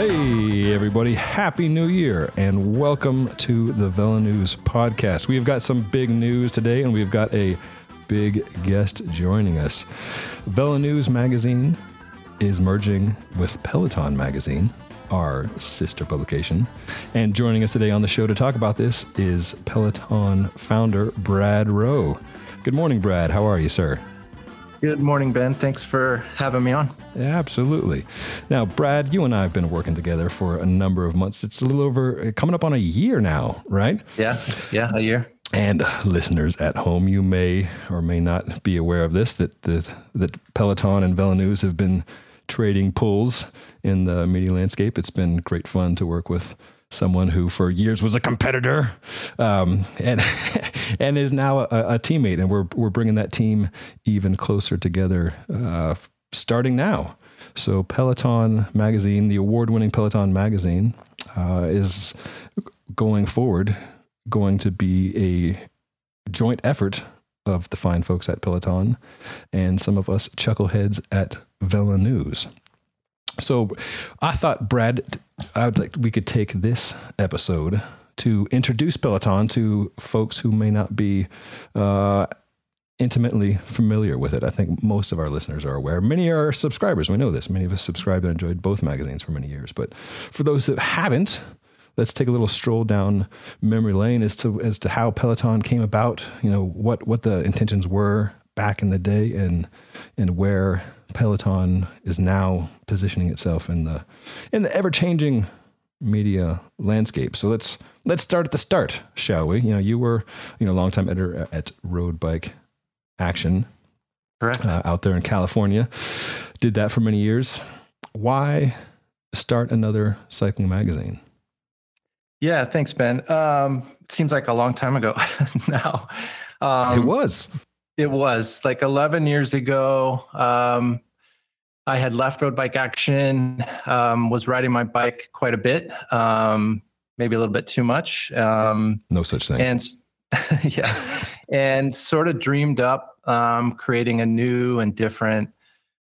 Hey, everybody. Happy New Year and welcome to the VeloNews podcast. We've got some big news today and we've got a big guest joining us. VeloNews magazine is merging with Peloton magazine, our sister publication. And joining us today on the show to talk about this is Peloton founder Brad Roe. Good morning, Brad. How are you, sir? Good morning, Ben. Thanks for having me on. Yeah, absolutely. Now, Brad, you and I have been working together for a number of months. It's a little over, uh, coming up on a year now, right? Yeah, yeah, a year. And uh, listeners at home, you may or may not be aware of this that the, that Peloton and VeloNews have been trading pulls in the media landscape. It's been great fun to work with someone who for years was a competitor um, and and is now a, a, teammate. And we're we're bringing that team even closer together uh, starting now. So Peloton magazine, the award-winning Peloton magazine, uh, is going forward going to be a joint effort of the fine folks at Peloton and some of us chuckleheads at VeloNews. So I thought, Brad, I would like we could take this episode to introduce Peloton to folks who may not be uh, intimately familiar with it. I think most of our listeners are aware. Many are subscribers. We know this. Many of us subscribed and enjoyed both magazines for many years. But for those that haven't, let's take a little stroll down memory lane as to as to how Peloton came about. You know what what the intentions were back in the day, and and where Peloton is now positioning itself in the in the ever changing media landscape. So let's let's start at the start, shall we? You know, you were you know longtime editor at Road Bike Action, correct, uh, out there in California. Did that for many years. Why start another cycling magazine? Yeah, thanks, Ben. Um, it seems like a long time ago now. Um, it was. It was like 11 years ago. Um, I had left road bike action, um, was riding my bike quite a bit, um, maybe a little bit too much. Um, no such thing. And yeah, and sort of dreamed up um, creating a new and different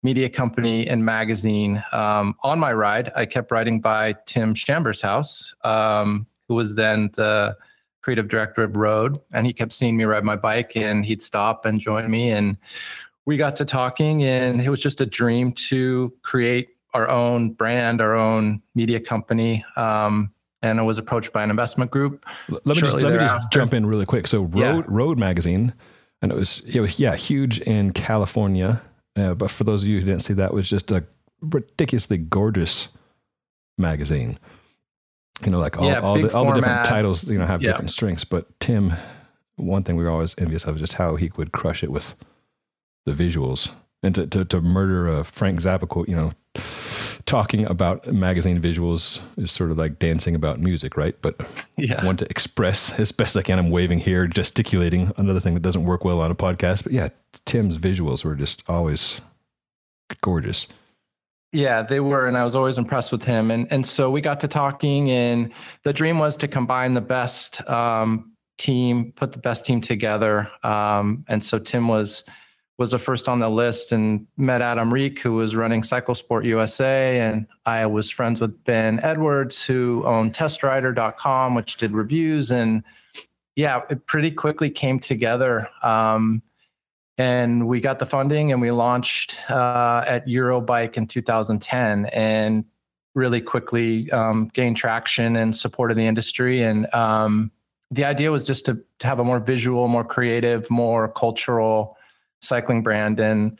media company and magazine. Um, on my ride, I kept riding by Tim Chambers' house, um, who was then the creative director of Road, and he kept seeing me ride my bike, and he'd stop and join me, and we got to talking, and it was just a dream to create our own brand, our own media company. Um, and I was approached by an investment group. Let me just, let me just jump in really quick. So Road yeah. Road Magazine, and it was it was yeah huge in California. Uh, but for those of you who didn't see that, was just a ridiculously gorgeous magazine you know, like all, yeah, all, the, all the different titles, you know, have yeah. different strengths. But Tim, one thing we were always envious of is just how he would crush it with the visuals and to, to, to murder a Frank Zappa quote, you know, talking about magazine visuals is sort of like dancing about music, right? But yeah. I want to express as best I can. I'm waving here, gesticulating, another thing that doesn't work well on a podcast. But yeah, Tim's visuals were just always gorgeous. Yeah, they were, and I was always impressed with him. And and so we got to talking, and the dream was to combine the best um, team, put the best team together. Um, and so Tim was was the first on the list, and met Adam Reek, who was running Cycle Sport USA, and I was friends with Ben Edwards, who owned TestRider.com, which did reviews, and yeah, it pretty quickly came together. Um, and we got the funding and we launched uh, at Eurobike in 2010 and really quickly um, gained traction and support supported the industry. And um, the idea was just to, to, have a more visual, more creative, more cultural cycling brand. And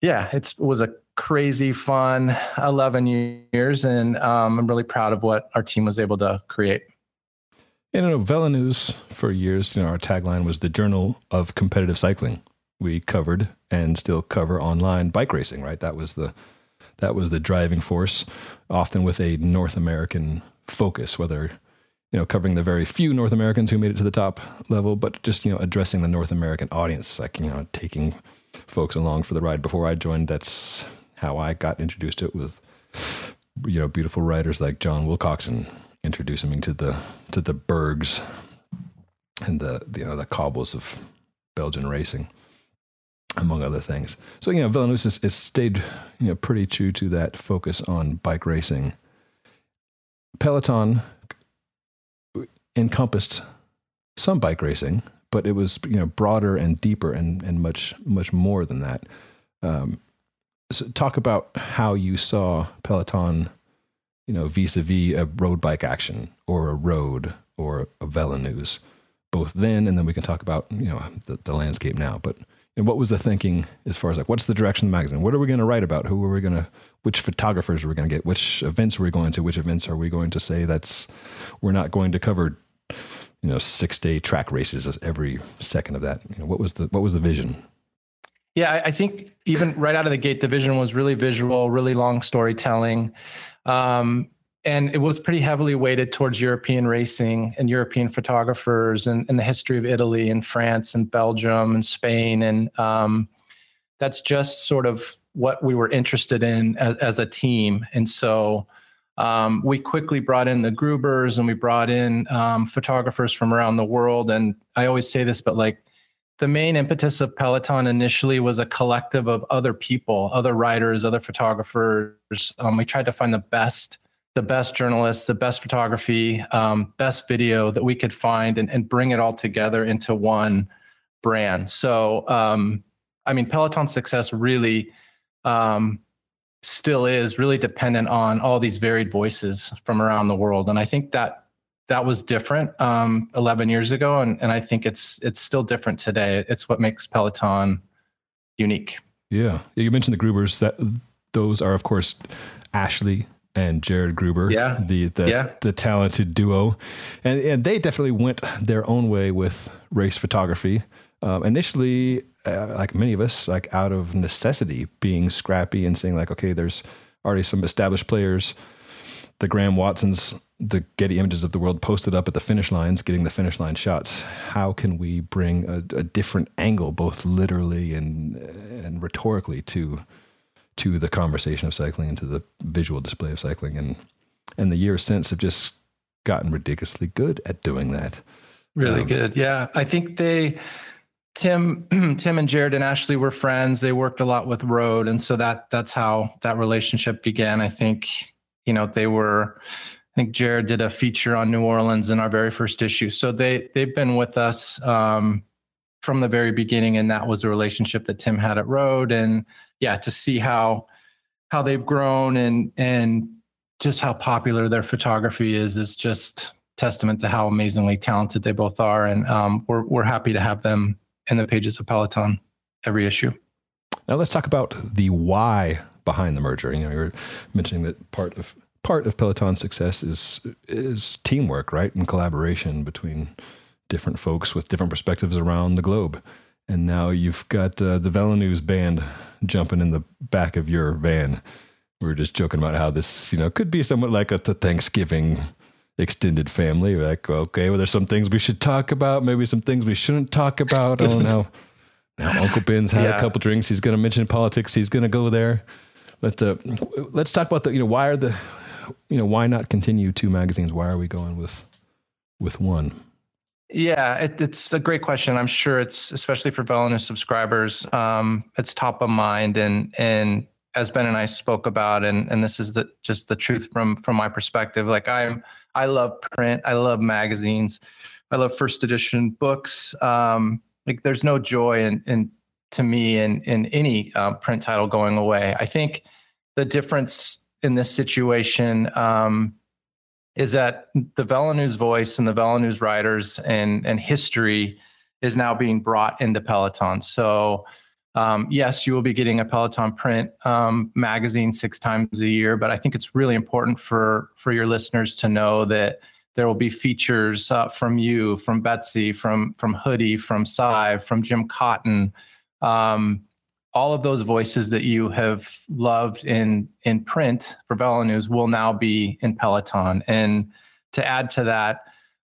yeah, it was a crazy fun 11 years. And um, I'm really proud of what our team was able to create. And you know, Vela News for years, you know, our tagline was the Journal of Competitive Cycling we covered and still cover online bike racing, right? That was the that was the driving force, often with a North American focus, whether you know covering the very few North Americans who made it to the top level, but just you know addressing the North American audience, like you know taking folks along for the ride. Before I joined, that's how I got introduced to it with you know beautiful writers like John Wilcockson introducing me to the to the bergs and the, you know the cobbles of Belgian racing among other things. So you know, Vela has, stayed you know pretty true to that focus on bike racing, Peloton encompassed some bike racing, but it was you know broader and deeper and and much much more than that. Um, so talk about how you saw Peloton, you know, vis-a-vis a road bike action or a road or a VeloNews, both then and then we can talk about you know the, the landscape now. But and what was the thinking as far as like what's the direction of the magazine? What are we going to write about? Who are we going to? Which photographers are we going to get? Which events are we going to? Which events are we going to say that's we're not going to cover? You know, six day track races every second of that. You know, what was the what was the vision? Yeah, I think even right out of the gate, the vision was really visual, really long storytelling. Um, and it was pretty heavily weighted towards European racing and European photographers and, and the history of Italy and France and Belgium and Spain. And um, that's just sort of what we were interested in as, as a team. And so um, we quickly brought in the Grubers and we brought in um, photographers from around the world. And I always say this, but like the main impetus of Peloton initially was a collective of other people, other writers, other photographers. Um, we tried to find the best, the best journalists, the best photography, um, best video that we could find, and, and bring it all together into one brand. So, um, I mean, Peloton's success really um, still is really dependent on all these varied voices from around the world, and I think that that was different um, 11 years ago, and, and I think it's it's still different today. It's what makes Peloton unique. Yeah, you mentioned the Grubers. That those are, of course, Ashley and Jered Gruber. Yeah, the the, yeah. the talented duo, and and they definitely went their own way with race photography. Um, initially, uh, like many of us, like out of necessity, being scrappy and saying like, okay, there's already some established players. The Graham Watsons the Getty images of the world posted up at the finish lines, getting the finish line shots. How can we bring a, a different angle, both literally and and rhetorically, to to the conversation of cycling and to the visual display of cycling? And and the years since have just gotten ridiculously good at doing that. Really um, good, yeah. I think they. Tim, Tim and Jered and Ashley were friends. They worked a lot with Road, and so that that's how that relationship began. I think you know they were I think Jared did a feature on New Orleans in our very first issue. So they they've been with us um, from the very beginning, and that was a relationship that Tim had at Road. And yeah, to see how how they've grown and and just how popular their photography is is just testament to how amazingly talented they both are. And um, we're we're happy to have them in the pages of Peloton every issue. Now let's talk about the why behind the merger. You know, you're mentioning that part of part of Peloton's success is is teamwork, right, and collaboration between different folks with different perspectives around the globe. And now you've got uh, the VeloNews band jumping in the back of your van. We were just joking about how this, you know, could be somewhat like a Thanksgiving extended family. Like, okay, well, there's some things we should talk about, maybe some things we shouldn't talk about. oh, now, now Uncle Ben's had yeah. a couple drinks. He's going to mention politics. He's going to go there. But uh, let's talk about the, you know, why are the you know, why not continue two magazines? Why are we going with with one? Yeah, it, it's a great question. I'm sure it's especially for VeloNews subscribers, um, it's top of mind. And and as Ben and I spoke about, and and this is the just the truth from from my perspective. Like I'm, I love print. I love magazines. I love first edition books. Um, like there's no joy in in to me in in any uh, print title going away. I think the difference in this situation um, is that the VeloNews voice and the VeloNews writers and and history is now being brought into Peloton. So um, yes, you will be getting a Peloton print um, magazine six times a year, but I think it's really important for for your listeners to know that there will be features uh, from you, from Betsy, from from Hoodie, from Cy, from Jim Cotton. Um, all of those voices that you have loved in in print for Bella VeloNews will now be in Peloton. And to add to that,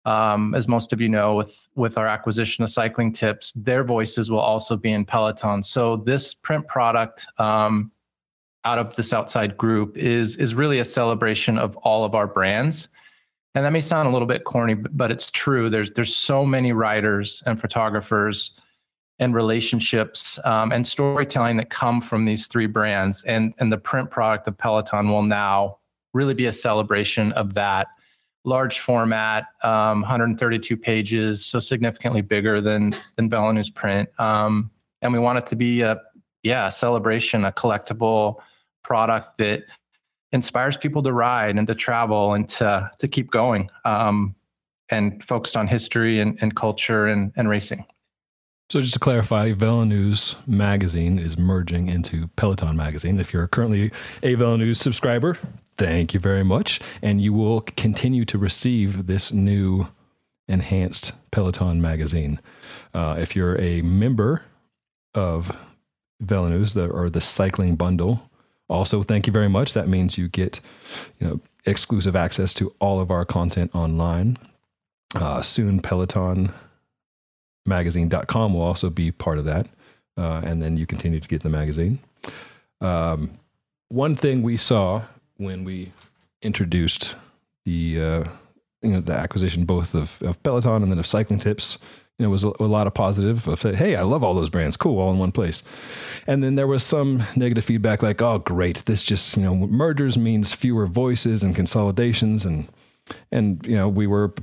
um, as most of you know, with with our acquisition of Cycling Tips, their voices will also be in Peloton. So this print product um, out of this outside group is is really a celebration of all of our brands. And that may sound a little bit corny, but it's true. There's there's so many writers and photographers and relationships um, and storytelling that come from these three brands. And, and the print product of Peloton will now really be a celebration of that. large format, um, 132 pages, so significantly bigger than than VeloNews print. Um, and we want it to be a yeah a celebration, a collectible product that inspires people to ride and to travel and to to keep going. Um, and focused on history and, and culture and, and racing. So just to clarify, VeloNews magazine is merging into Peloton magazine. If you're currently a VeloNews subscriber, thank you very much, and you will continue to receive this new enhanced Peloton magazine. Uh, if you're a member of VeloNews the, or the cycling bundle, also thank you very much. That means you get you know exclusive access to all of our content online. Uh, soon, Peloton magazine.com will also be part of that. Uh, and then you continue to get the magazine. Um, one thing we saw when we introduced the uh, you know the acquisition both of, of, Peloton and then of Cycling Tips, you know, was a, a, lot of positive of hey, I love all those brands, cool, all in one place. And then there was some negative feedback like, oh, great, this just you know mergers means fewer voices and consolidations and and you know we were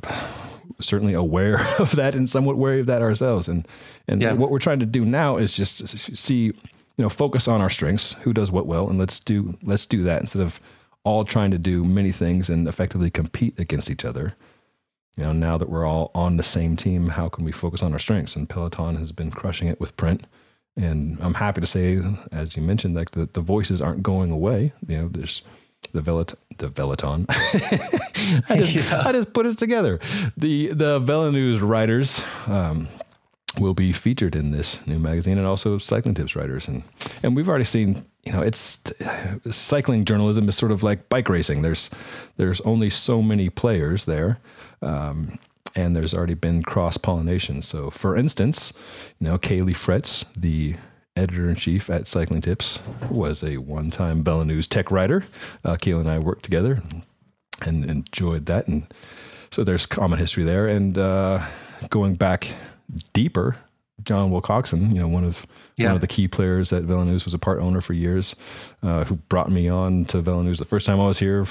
certainly aware of that and somewhat wary of that ourselves. And and yeah. what we're trying to do now is just see, you know, focus on our strengths, who does what well, and let's do let's do that instead of all trying to do many things and effectively compete against each other. You know, now that we're all on the same team, how can we focus on our strengths? And Peloton has been crushing it with print. And I'm happy to say, as you mentioned, like the, the voices aren't going away. You know, there's the Velat the Veloton. I just yeah. I just put it together. The the VeloNews writers um, will be featured in this new magazine, and also cycling tips writers, and and we've already seen. You know, it's cycling journalism is sort of like bike racing. There's there's only so many players there. Um, and there's already been cross pollination. So, for instance, you know, Caley Fretz, the editor in chief at Cycling Tips, was a one time VeloNews tech writer. Uh, Caley and I worked together and enjoyed that. And so there's common history there. And uh, going back deeper, John Wilcockson, you know, one of yeah. one of the key players at VeloNews was a part owner for years, uh, who brought me on to VeloNews the first time I was here,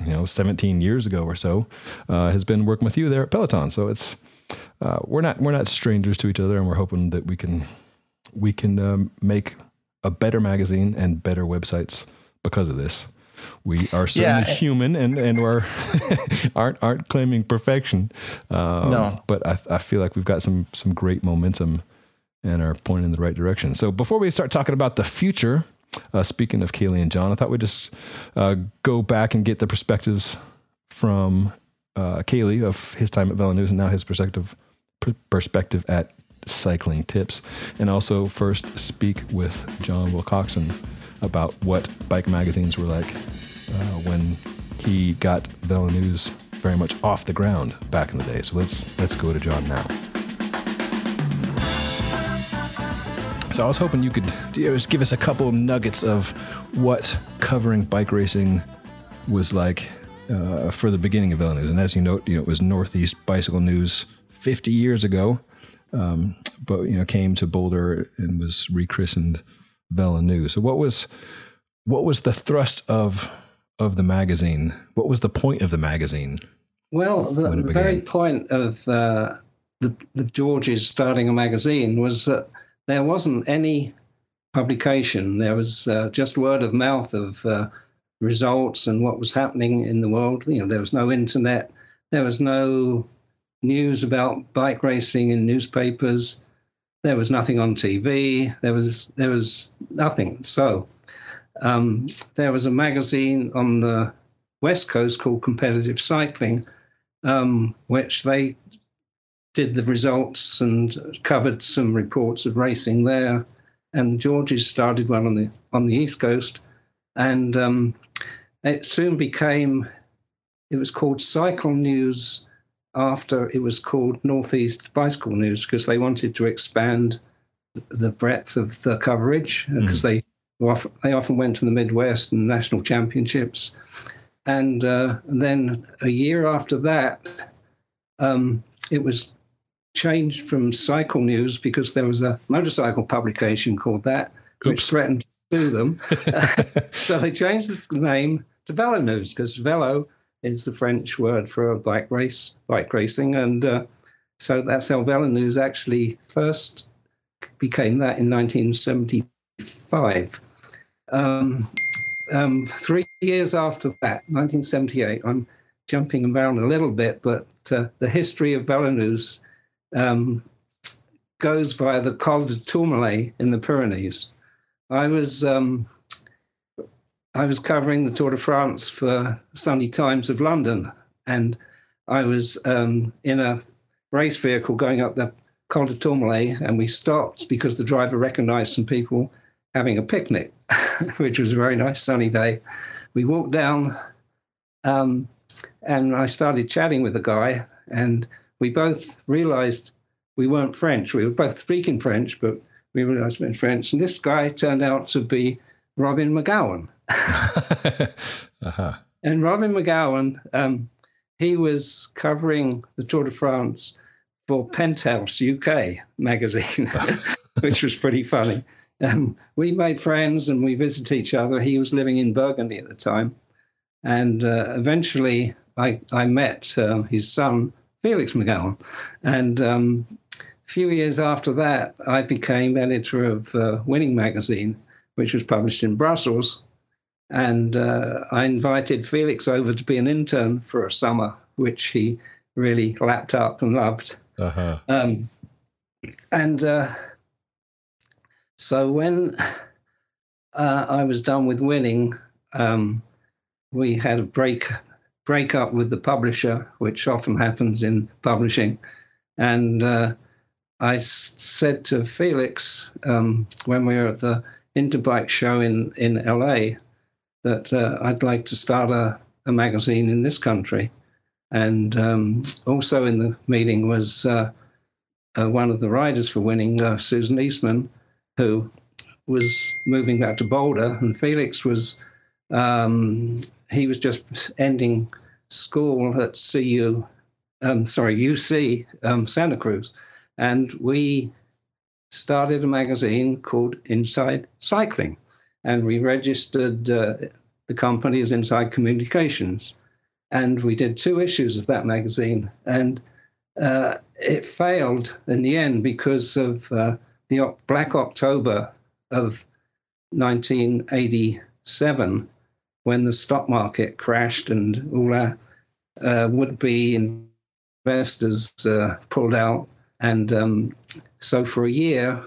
you know, 17 years ago or so, uh, has been working with you there at Peloton. So it's uh, we're not we're not strangers to each other, and we're hoping that we can we can um, make a better magazine and better websites because of this. We are certainly yeah. human and and we're aren't aren't claiming perfection. Um, no, but I, I feel like we've got some some great momentum and are pointing in the right direction. So before we start talking about the future, uh, speaking of Caley and John, I thought we'd just uh, go back and get the perspectives from uh, Caley of his time at VeloNews and now his perspective perspective at cycling tips, and also first speak with John Wilcockson about what bike magazines were like uh, when he got VeloNews very much off the ground back in the day. So let's let's go to John now. So I was hoping you could just give us a couple nuggets of what covering bike racing was like uh, for the beginning of VeloNews. And as you note, you know, it was Northeast Bicycle News 50 years ago um, but you know came to Boulder and was rechristened Vela VeloNews. So what was what was the thrust of of the magazine? What was the point of the magazine? Well, the, the very point of uh, the, the Georges starting a magazine was that there wasn't any publication. There was uh, just word of mouth of uh, results and what was happening in the world. You know, there was no internet. There was no news about bike racing in newspapers. There was nothing on TV. There was there was nothing. So um, there was a magazine on the west coast called Competitive Cycling, um, which they did the results and covered some reports of racing there. And Georges started one on the on the east coast, and um, it soon became. It was called Cycle News after it was called Northeast Bicycle News because they wanted to expand the breadth of the coverage because uh, mm. they often, they often went to the Midwest and national championships. And, uh, and then a year after that, um, it was changed from Cycle News because there was a motorcycle publication called that, Oops. which threatened to sue them. so they changed the name to Velo News because Velo is the French word for a bike race, bike racing, and uh, so that's how VeloNews actually first became that in 1975. Um, um, three years after that, 1978, I'm jumping around a little bit, but uh, the history of VeloNews um, goes via the Col de Tourmalet in the Pyrenees. I was um, I was covering the Tour de France for Sunday Times of London, and I was um, in a race vehicle going up the Col de Tourmalet, and we stopped because the driver recognised some people having a picnic, which was a very nice sunny day. We walked down, um, and I started chatting with the guy, and we both realised we weren't French. We were both speaking French, but we realised we weren't French. And this guy turned out to be Robin Magowan. uh-huh. And Robin Magowan, um, he was covering the Tour de France for Penthouse UK magazine, which was pretty funny. Um, we made friends and we visited each other. He was living in Burgundy at the time. And uh, eventually I, I met uh, his son, Felix Magowan. And um, a few years after that, I became editor of uh, Winning Magazine, which was published in Brussels. And uh, I invited Felix over to be an intern for a summer, which he really lapped up and loved. Uh-huh. Um, and uh, so when uh, I was done with winning, um, we had a break break up with the publisher, which often happens in publishing. And uh, I s- said to Felix um, when we were at the Interbike show in in LA that uh, I'd like to start a, a magazine in this country. And um, also in the meeting was uh, uh, one of the riders for winning, uh, Susan Eastman, who was moving back to Boulder, and Felix was um, he was just ending school at CU, um, sorry UC um, Santa Cruz, and we started a magazine called Inside Cycling, and we registered uh, the company as Inside Communications. And we did two issues of that magazine. And uh, it failed in the end because of uh, the Black October of 1987, when the stock market crashed and all our uh, would be investors uh, pulled out. And um, so for a year,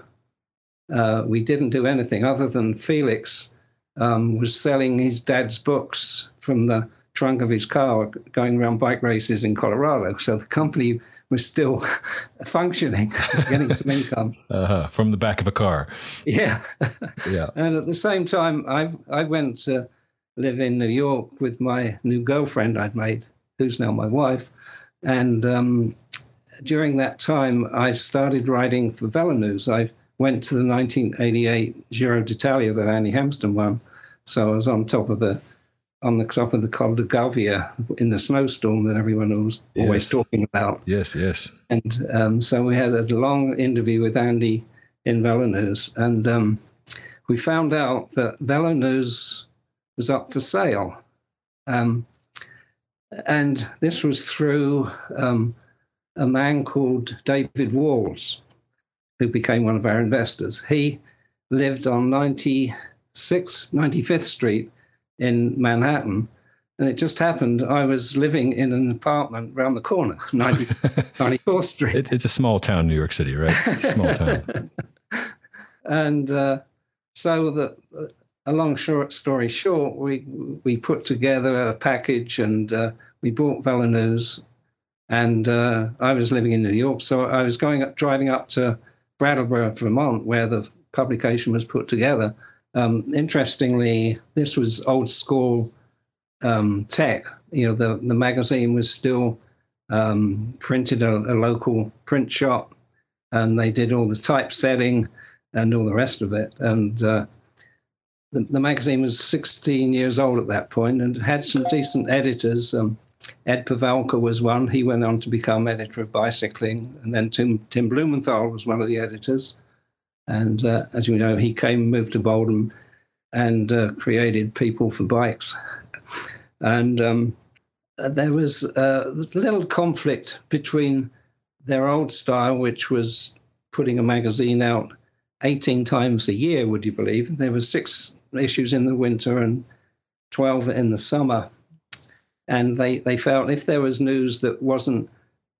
uh, we didn't do anything other than Felix um, was selling his dad's books from the trunk of his car going around bike races in Colorado. So the company was still functioning, getting some income. Uh-huh. From the back of a car. Yeah. yeah. And at the same time, I, I went to live in New York with my new girlfriend I'd made, who's now my wife. And um, during that time, I started writing for VeloNews. I went to the 1988 Giro d'Italia that Andy Hampsten won. So I was on top of the on the top of the Col de Gavia in the snowstorm that everyone was yes. always talking about. Yes, yes. And um, so we had a long interview with Andy in VeloNews, and um, we found out that VeloNews was up for sale. Um, and this was through um, a man called David Walls, who became one of our investors. He lived on 96, 95th Street in Manhattan. And it just happened I was living in an apartment around the corner, 90, 94th Street. It, it's a small town, New York City, right? It's a small town. and uh, so, the, a long short story short, we, we put together a package and uh, we bought VeloNews. And uh, I was living in New York. So I was going up, driving up to Brattleboro, Vermont, where the publication was put together. Um, interestingly, this was old school um, tech. You know, the, the magazine was still um, printed at a, local print shop, and they did all the typesetting and all the rest of it. And uh, the, the, magazine was 16 years old at that point and had some decent editors. Um, Ed Pavelka was one. He went on to become editor of Bicycling. And then Tim, Tim Blumenthal was one of the editors. And uh, as you know, he came, moved to Boulder, and uh, created People for Bikes. And um, uh, there was a little conflict between their old style, which was putting a magazine out 18 times a year, would you believe? There were six issues in the winter and 12 in the summer. And they, they felt if there was news that wasn't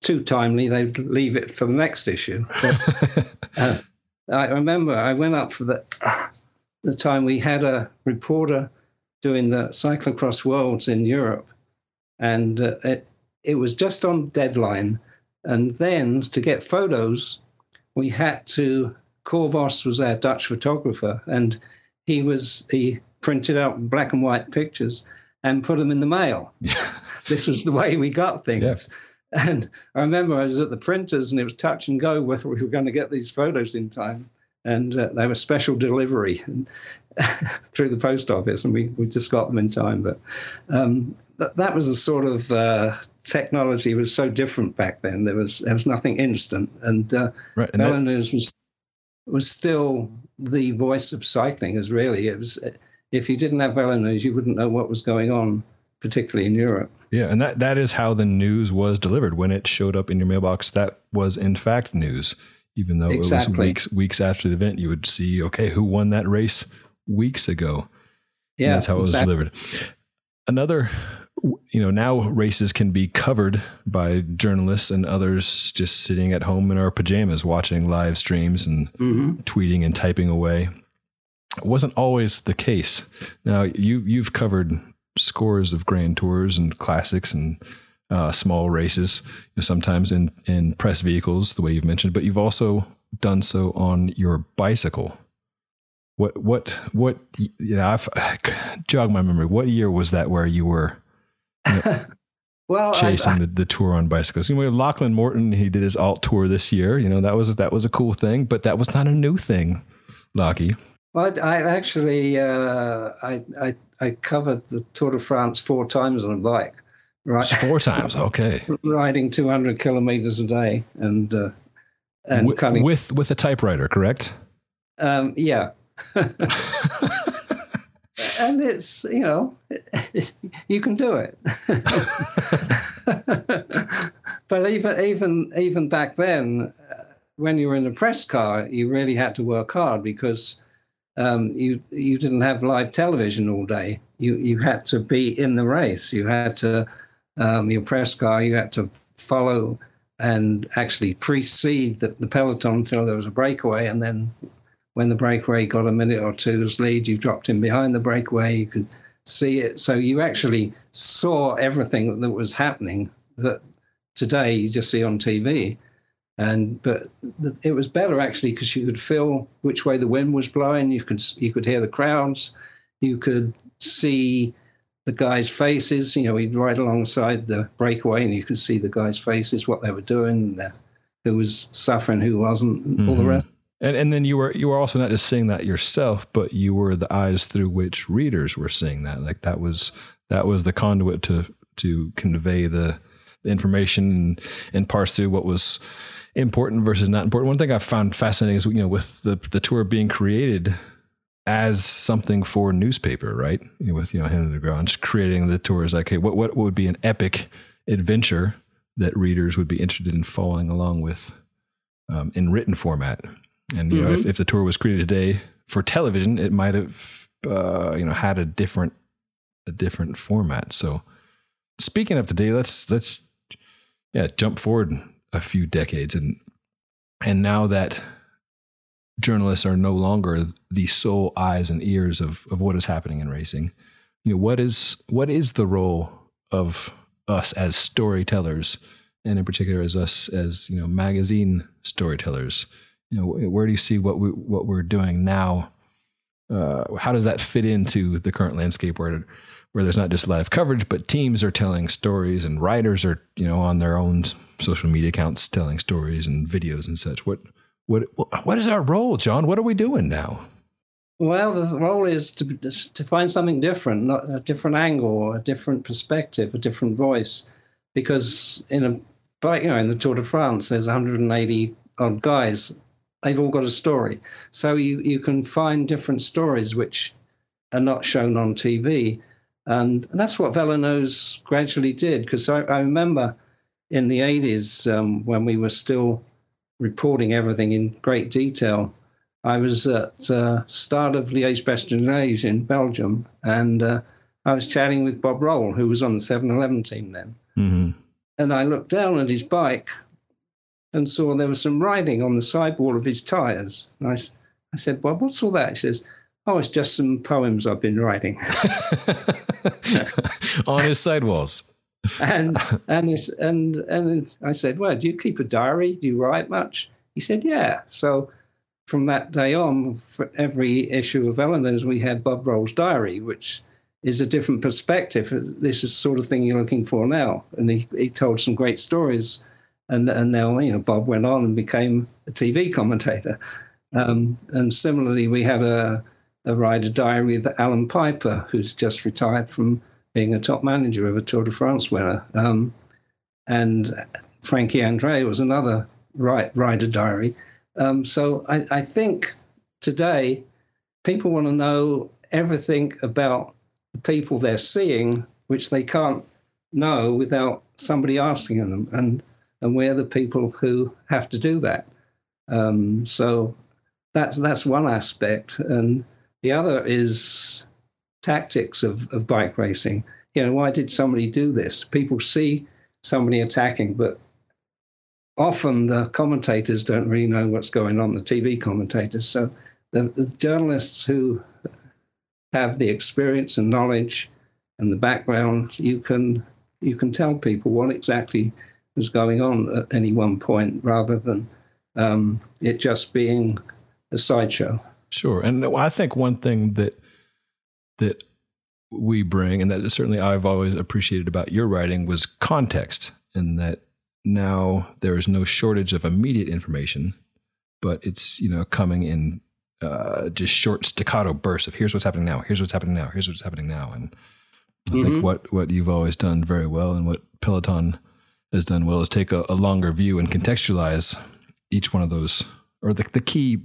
too timely, they'd leave it for the next issue. But, uh, I remember I went up for the, the time we had a reporter doing the cyclocross worlds in Europe. And uh, it, it was just on deadline. And then to get photos, we had to, Cor Vos was our Dutch photographer, and he was, he printed out black and white pictures and put them in the mail. this was the way we got things. Yeah. And I remember I was at the printers and it was touch and go whether we were going to get these photos in time. And uh, they were special delivery through the post office, and we, we just got them in time. But um, th- that was the sort of uh, technology was so different back then. There was there was nothing instant, and, uh, right, and that- was was still the voice of cycling. As really, it was if you didn't have VeloNews, you wouldn't know what was going on, particularly in Europe. Yeah, and that that is how the news was delivered. When it showed up in your mailbox, that was in fact news. Even though exactly. it was weeks weeks after the event, you would see, okay, who won that race weeks ago. Yeah, and that's how it was delivered. Another you know, now races can be covered by journalists and others just sitting at home in our pajamas watching live streams and mm-hmm. tweeting and typing away. Wasn't always the case. Now you you've covered scores of grand tours and classics and uh, small races, you know, sometimes in in press vehicles, the way you've mentioned, but you've also done so on your bicycle. What what what? Yeah, I've jog my memory. What year was that where you were? well, chasing I, I, the, the tour on bicycles. You know, Lachlan Morton, he did his alt tour this year. You know, that was that was a cool thing, but that was not a new thing, Lockie. Well, I actually uh, I, I I covered the Tour de France four times on a bike. Right, four times. Okay, riding two hundred kilometers a day and uh, and with, cutting with with a typewriter, correct? Um, yeah. and it's you know you can do it but even even even back then uh, when you were in a press car you really had to work hard because um, you you didn't have live television all day you you had to be in the race you had to um, your press car you had to follow and actually precede the, the peloton until there was a breakaway and then when the breakaway got a minute or two's lead, you dropped in behind the breakaway. You could see it. So you actually saw everything that was happening that today you just see on TV. And but it was better actually because you could feel which way the wind was blowing. You could you could hear the crowds. You could see the guys' faces. You know, we'd ride alongside the breakaway, and you could see the guys' faces, what they were doing, who was suffering, who wasn't, mm-hmm. all the mm-hmm. rest. And and then you were you were also not just seeing that yourself, but you were the eyes through which readers were seeing that. Like that was that was the conduit to to convey the, the information and, and parse through what was important versus not important. One thing I found fascinating is you know with the the tour being created as something for newspaper, right? You know, with you know Henri Desgrange, creating the tour is like, okay, what what would be an epic adventure that readers would be interested in following along with um, in written format? And you mm-hmm. know, if, mm-hmm. if the tour was created today for television, it might have uh, you know had a different a different format. So speaking of today, let's let's yeah jump forward a few decades and and now that journalists are no longer the sole eyes and ears of of what is happening in racing, you know what is what is the role of us as storytellers, and in particular as us as you know magazine storytellers you know, where do you see what we what we're doing now? Uh, how does that fit into the current landscape where where there's not just live coverage, but teams are telling stories and writers are you know on their own social media accounts telling stories and videos and such. What what what is our role, John? What are we doing now? Well, the role is to to find something different, not a different angle, a different perspective, a different voice, because in a but you know in the Tour de France, there's 180 odd guys they've all got a story. So you, you can find different stories which are not shown on TV. And, and that's what VeloNews gradually did, because I, I, remember in the 80s um, when we were still reporting everything in great detail. I was at uh, start of Liège Bastogne in Belgium, and uh, I was chatting with Bob Roll, who was on the 7-Eleven team then. Mm-hmm. And I looked down at his bike and saw there was some writing on the sidewall of his tires. And I, I said, Bob, what's all that? He says, Oh, it's just some poems I've been writing on his sidewalls. and and and and I said, "Well, do you keep a diary? Do you write much?" He said, "Yeah." So from that day on, for every issue of VeloNews, we had Bob Roll's diary, which is a different perspective. This is the sort of thing you're looking for now. And he, he told some great stories. And, and now, you know, Bob went on and became a TV commentator. Um, and similarly, we had a, a rider diary with Allan Peiper, who's just retired from being a top manager of a Tour de France winner. Um, and Frankie Andreu was another rider diary. Um, so I, I, think today people want to know everything about the people they're seeing, which they can't know without somebody asking them. And, and we're the people who have to do that. Um, so that's that's one aspect, and the other is tactics of, of bike racing. You know, why did somebody do this? People see somebody attacking, but often the commentators don't really know what's going on, the TV commentators. So the, the journalists who have the experience and knowledge and the background, you can you can tell people what exactly was going on at any one point rather than um, it just being a sideshow. Sure, and I think one thing that that we bring, and that certainly I've always appreciated about your writing, was context, and that now there is no shortage of immediate information, but it's you know coming in uh, just short staccato bursts of here's what's happening now, here's what's happening now, here's what's happening now, and I mm-hmm. think what what you've always done very well, and what Peloton has done well, is take a, a longer view and contextualize each one of those or the the key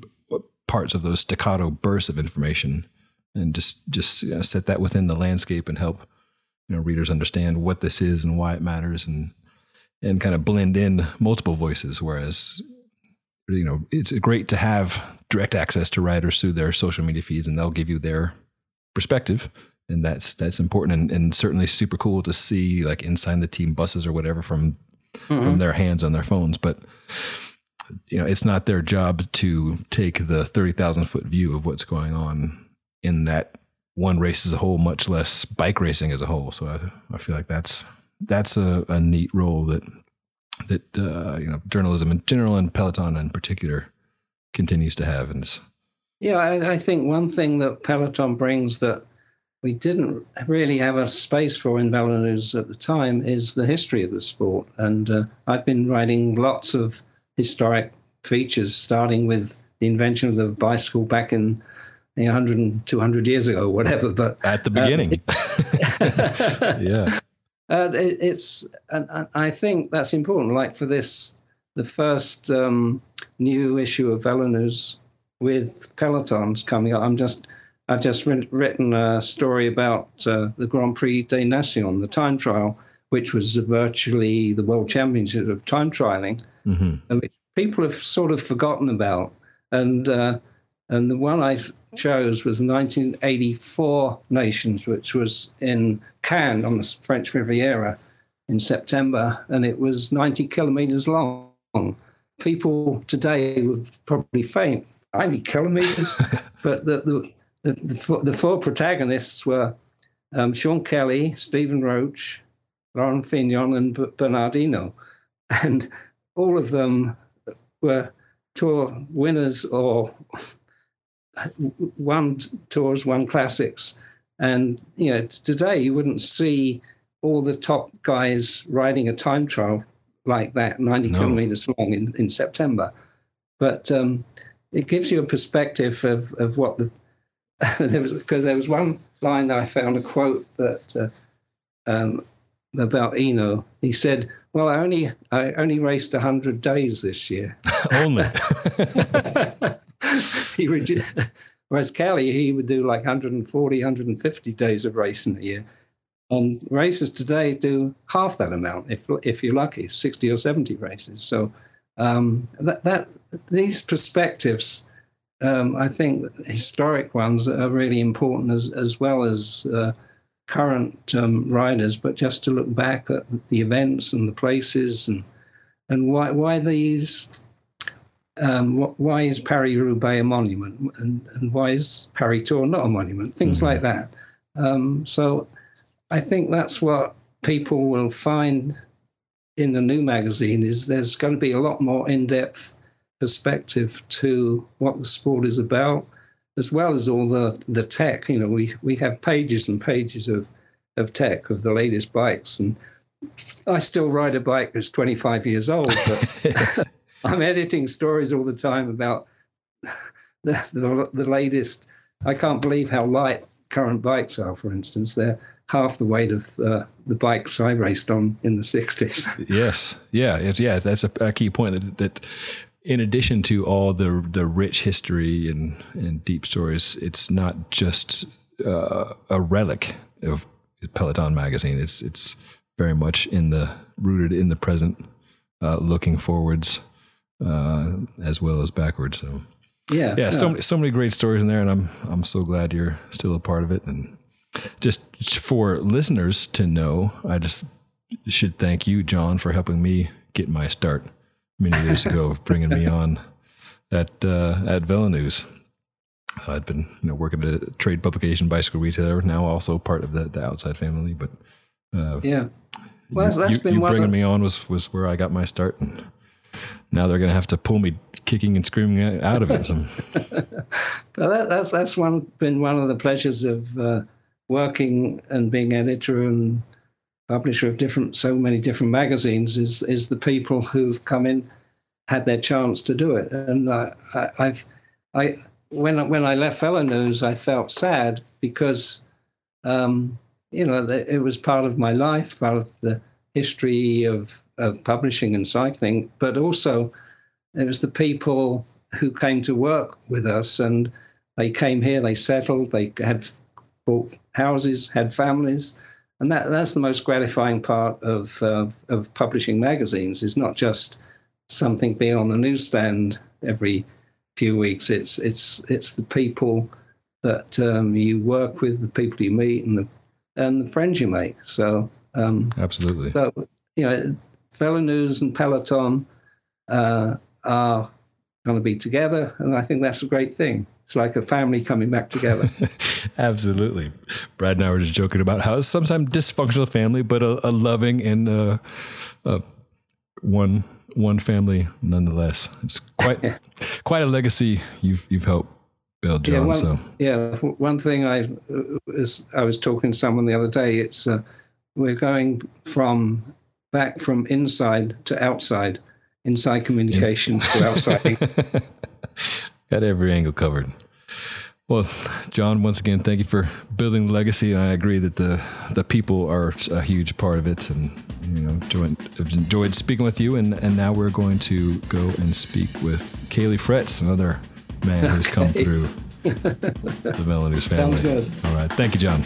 parts of those staccato bursts of information, and just just you know, set that within the landscape and help you know readers understand what this is and why it matters and and kind of blend in multiple voices. Whereas, you know, it's great to have direct access to writers through their social media feeds, and they'll give you their perspective, and that's that's important and, and certainly super cool to see like inside the team buses or whatever from mm-hmm. from their hands on their phones, but. You know, it's not their job to take the thirty thousand foot view of what's going on in that one race as a whole, much less bike racing as a whole. So I, I feel like that's that's a, a neat role that that uh, you know journalism in general and Peloton in particular continues to have. And yeah, I, I, think one thing that Peloton brings that we didn't really have a space for in VeloNews at the time is the history of the sport. And uh, I've been writing lots of historic features, starting with the invention of the bicycle back in 100 200 years ago, whatever. But at the beginning, uh, yeah. Uh, it, it's, and, I think that's important. Like for this, the first um, new issue of VeloNews with pelotons coming up. I'm just, I've just written a story about uh, the Grand Prix des Nations, the time trial, which was virtually the world championship of time trialing, mm-hmm. which people have sort of forgotten about. And uh, and the one I chose was 1984 Nations, which was in Cannes on the French Riviera in September, and it was 90 kilometers long. People today would probably faint 90 kilometers, but the, the, the, the, the four protagonists were um, Sean Kelly, Stephen Roche, Laurent Fignon, and Bernard Hinault. And all of them were tour winners or one tours, one classics. And you know, today you wouldn't see all the top guys riding a time trial like that, 90 no. kilometers long in, in September. But um, it gives you a perspective of, of what the because there, there, was one line that I found a quote that uh, um, about Hinault. He said, "Well, I only I only raced hundred days this year." only. he would, whereas Kelly, he would do like 140, 150 days of racing a year. And races today do half that amount, if if you're lucky, 60 or 70 races. So um, that that these perspectives, um, I think, historic ones are really important as as well as uh, current um, riders. But just to look back at the events and the places and and why why these um, why is Paris Roubaix a monument and, and why is Paris Tour not a monument? Things mm-hmm. like that. Um, so I think that's what people will find in the new magazine is there's going to be a lot more in-depth perspective to what the sport is about, as well as all the the tech. You know, we we have pages and pages of of tech of the latest bikes, and I still ride a bike that's 25 years old, but I'm editing stories all the time about the, the, the latest. I can't believe how light current bikes are. For instance, they're half the weight of uh, the bikes I raced on in the 60s. yes. Yeah. Yeah. That's a, a, key point that, that in addition to all the, the rich history and, and deep stories, it's not just uh, a relic of Peloton magazine. It's, it's very much in the rooted in the present, uh, looking forwards uh, as well as backwards. So yeah, yeah, so so many great stories in there, and I'm I'm so glad you're still a part of it. And just for listeners to know, I just should thank you, John, for helping me get my start many years ago, bringing me on at uh, at VeloNews. I'd been you know working at a trade publication, bicycle retailer, now also part of the, the outside family. But uh, yeah, well, that's, that's you, been you bringing me on was was where I got my start. And, now they're going to have to pull me kicking and screaming out of it. well, that, that's that's one been one of the pleasures of uh, working and being editor and publisher of different so many different magazines is is the people who've come in had their chance to do it and I, I, I've I when when I left VeloNews I felt sad because um, you know it was part of my life part of the history of of publishing and cycling, but also it was the people who came to work with us and they came here, they settled, they had bought houses, had families. And that, that's the most gratifying part of, uh, of publishing magazines is not just something being on the newsstand every few weeks. It's, it's, it's the people that um, you work with, the people you meet and the, and the friends you make. So, um, absolutely. So, you know, VeloNews and Peloton uh, are going to be together, and I think that's a great thing. It's like a family coming back together. Absolutely. Brad and I were just joking about how it's sometimes dysfunctional family, but a, a loving and uh, uh, one one family nonetheless. It's quite yeah. quite a legacy you've you've helped build, John. Yeah, one, so yeah, one thing I was I was talking to someone the other day. It's uh, we're going from back from inside to outside, inside communications to outside. Got every angle covered. Well, John, once again, thank you for building the legacy. And I agree that the the people are a huge part of it. And you know, enjoyed, enjoyed speaking with you. And and now we're going to go and speak with Caley Fretz, another man who's come through the VeloNews family. Sounds good. All right, thank you, John.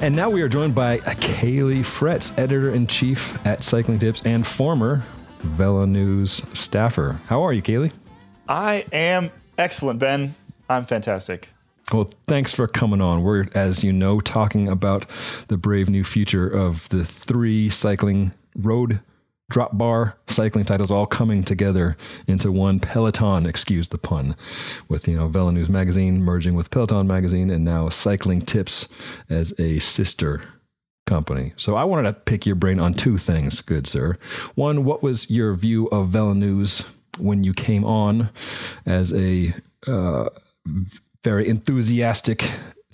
And now we are joined by Caley Fretz, editor in chief at Cycling Tips and former VeloNews staffer. How are you, Caley? I am excellent, Ben. I'm fantastic. Well, thanks for coming on. We're, as you know, talking about the brave new future of the three cycling road drop bar cycling titles all coming together into one Peloton, excuse the pun, with you know VeloNews magazine merging with Peloton magazine and now Cycling Tips as a sister company. So I wanted to pick your brain on two things, good sir. One, what was your view of VeloNews when you came on as a uh, very enthusiastic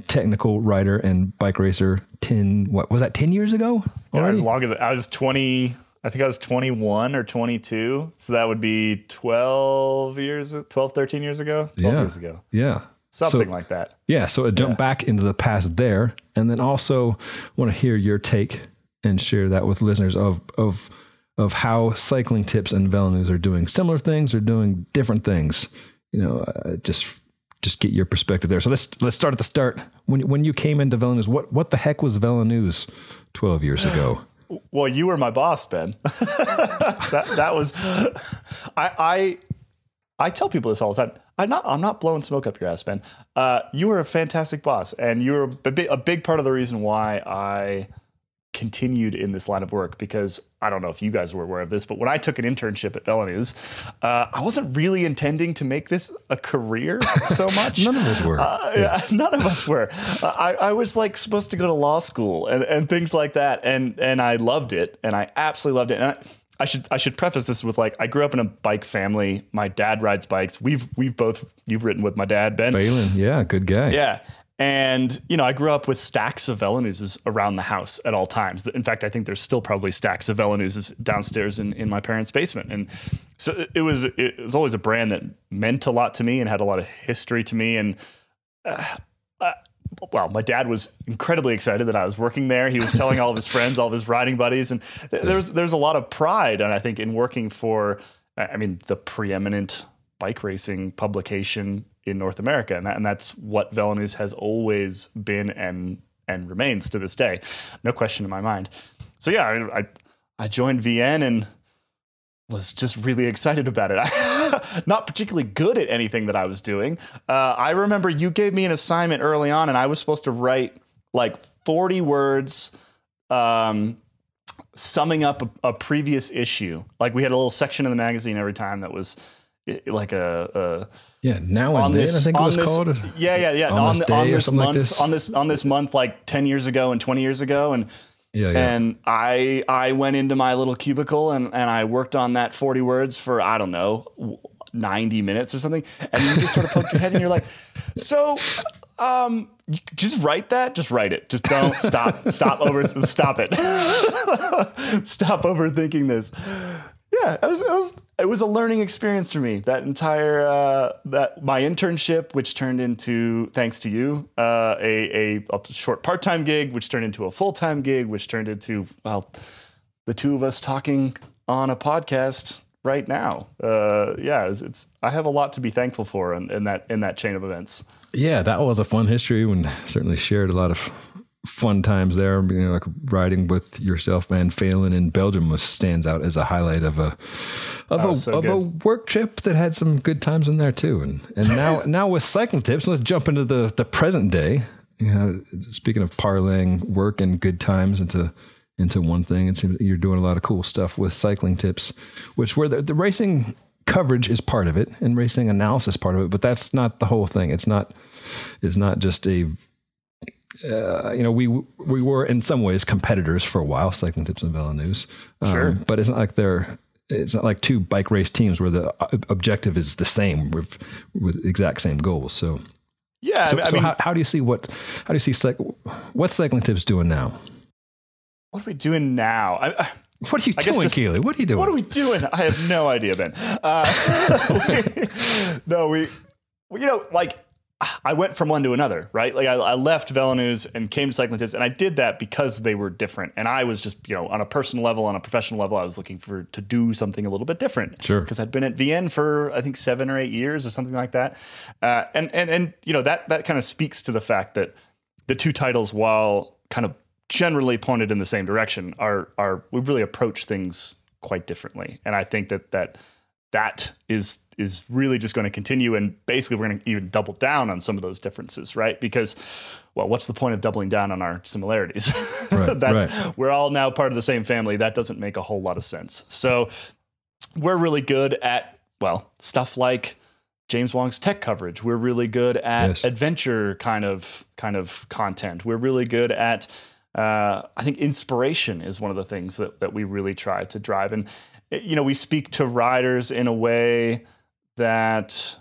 technical writer and bike racer 10 what was that 10 years ago? Yeah, I was longer than I was 20 I think I was 21 or 22. So that would be 12 years, 12, 13 years ago. 12 yeah. years ago. Yeah. Something so, like that. Yeah. So a jump yeah. back into the past there. And then also want to hear your take and share that with listeners of, of, of how cycling tips and VeloNews are doing similar things or doing different things. You know, uh, just just get your perspective there. So let's let's start at the start. When when you came into VeloNews, what what the heck was VeloNews 12 years ago? Well, you were my boss, Ben. that, that was I, I I tell people this all the time. I'm not I'm not blowing smoke up your ass, Ben. Uh, you were a fantastic boss, and you were a big, a big part of the reason why I continued in this line of work because I don't know if you guys were aware of this, but when I took an internship at VeloNews, uh, I wasn't really intending to make this a career so much. none of us were. Uh, yeah. None of us were. I, I, was like supposed to go to law school and, and things like that, and and I loved it, and I absolutely loved it. I, should I should preface this with like I grew up in a bike family. My dad rides bikes. We've we've both you've written with my dad, Ben. Phelan, yeah, good guy. Yeah. And, you know, I grew up with stacks of VeloNewses around the house at all times. In fact, I think there's still probably stacks of VeloNewses downstairs in, in my parents' basement. And so it was, it was always a brand that meant a lot to me and had a lot of history to me. And, uh, well, my dad was incredibly excited that I was working there. He was telling all of his friends, all of his riding buddies, and th- there's there's a lot of pride, and I think in working for, I mean, the preeminent bike racing publication in North America, and, that, and that's what VeloNews has always been and and remains to this day, no question in my mind. So yeah, I I, I joined VN and was just really excited about it. Not particularly good at anything that I was doing. Uh, I remember you gave me an assignment early on, and I was supposed to write like 40 words. Um, summing up a, a, previous issue. Like we had a little section in the magazine every time that was like a, a yeah now then this, I think it was this, called yeah yeah yeah on, on, this, on this month like this. on this on this month like ten years ago and twenty years ago and yeah, yeah. And I I went into my little cubicle and, and I worked on that 40 words for I don't know 90 minutes or something. And you just sort of poke your head and you're like, so um, just write that. Just write it. Just don't stop. Stop over. Stop it. stop overthinking this yeah, it was, it was it was a learning experience for me. That entire uh, that my internship, which turned into thanks to you, uh, a, a, a short part time gig, which turned into a full time gig, which turned into well, the two of us talking on a podcast right now. Uh, yeah, it's, it's, I have a lot to be thankful for in, in that in that chain of events. Yeah, that was a fun history and certainly shared a lot of fun times there. You know, like riding with yourself, Van Phelan in Belgium was stands out as a highlight of a of oh, a so of a work trip that had some good times in there too. And and now now with cycling tips, let's jump into the the present day. You know, speaking of parlaying work and good times into into one thing, it seems you're doing a lot of cool stuff with cycling tips, which where the, the racing coverage is part of it and racing analysis part of it, but that's not the whole thing. It's not it's not just a uh, you know, we we were in some ways competitors for a while, Cycling Tips and VeloNews. Um, sure, but it's not like they're it's not like two bike race teams where the uh, objective is the same with with exact same goals. So yeah, so, I so how, how, do you see what how do you see cyc- what's Cycling Tips doing now? What are we doing now? I, what are you I doing, just, Caley? What are you doing? What are we doing? I have no idea, Ben. Uh, we, no, we, you know, like I went from one to another, right? Like I, I left VeloNews and came to Cycling Tips, and I did that because they were different. And I was just, you know, on a personal level, on a professional level, I was looking for to do something a little bit different. Sure. Because I'd been at VN for I think seven or eight years or something like that, uh, and and and you know that that kind of speaks to the fact that the two titles, while kind of generally pointed in the same direction, are are we really approach things quite differently. And I think that that that is is really just going to continue and basically we're going to even double down on some of those differences right because well what's the point of doubling down on our similarities right, that's right. we're all now part of the same family that doesn't make a whole lot of sense so we're really good at well stuff like James Huang's tech coverage. We're really good at yes. adventure kind of kind of content. We're really good at uh, I think inspiration is one of the things that, that we really try to drive. And you know, we speak to riders in a way that,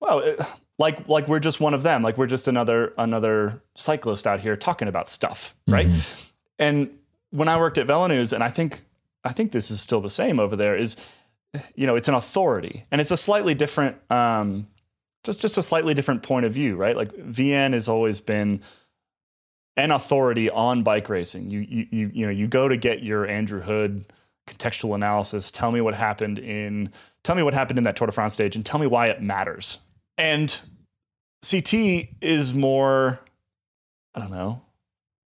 well, like like we're just one of them. Like we're just another another cyclist out here talking about stuff, right? Mm-hmm. And when I worked at VeloNews, and I think I think this is still the same over there, is you know, it's an authority, and it's a slightly different, um, just just a slightly different point of view, right? Like VN has always been an authority on bike racing. You you you you know, you go to get your Andrew Hood contextual analysis. Tell me what happened in tell me what happened in that Tour de France stage and tell me why it matters. And CT is more, I don't know,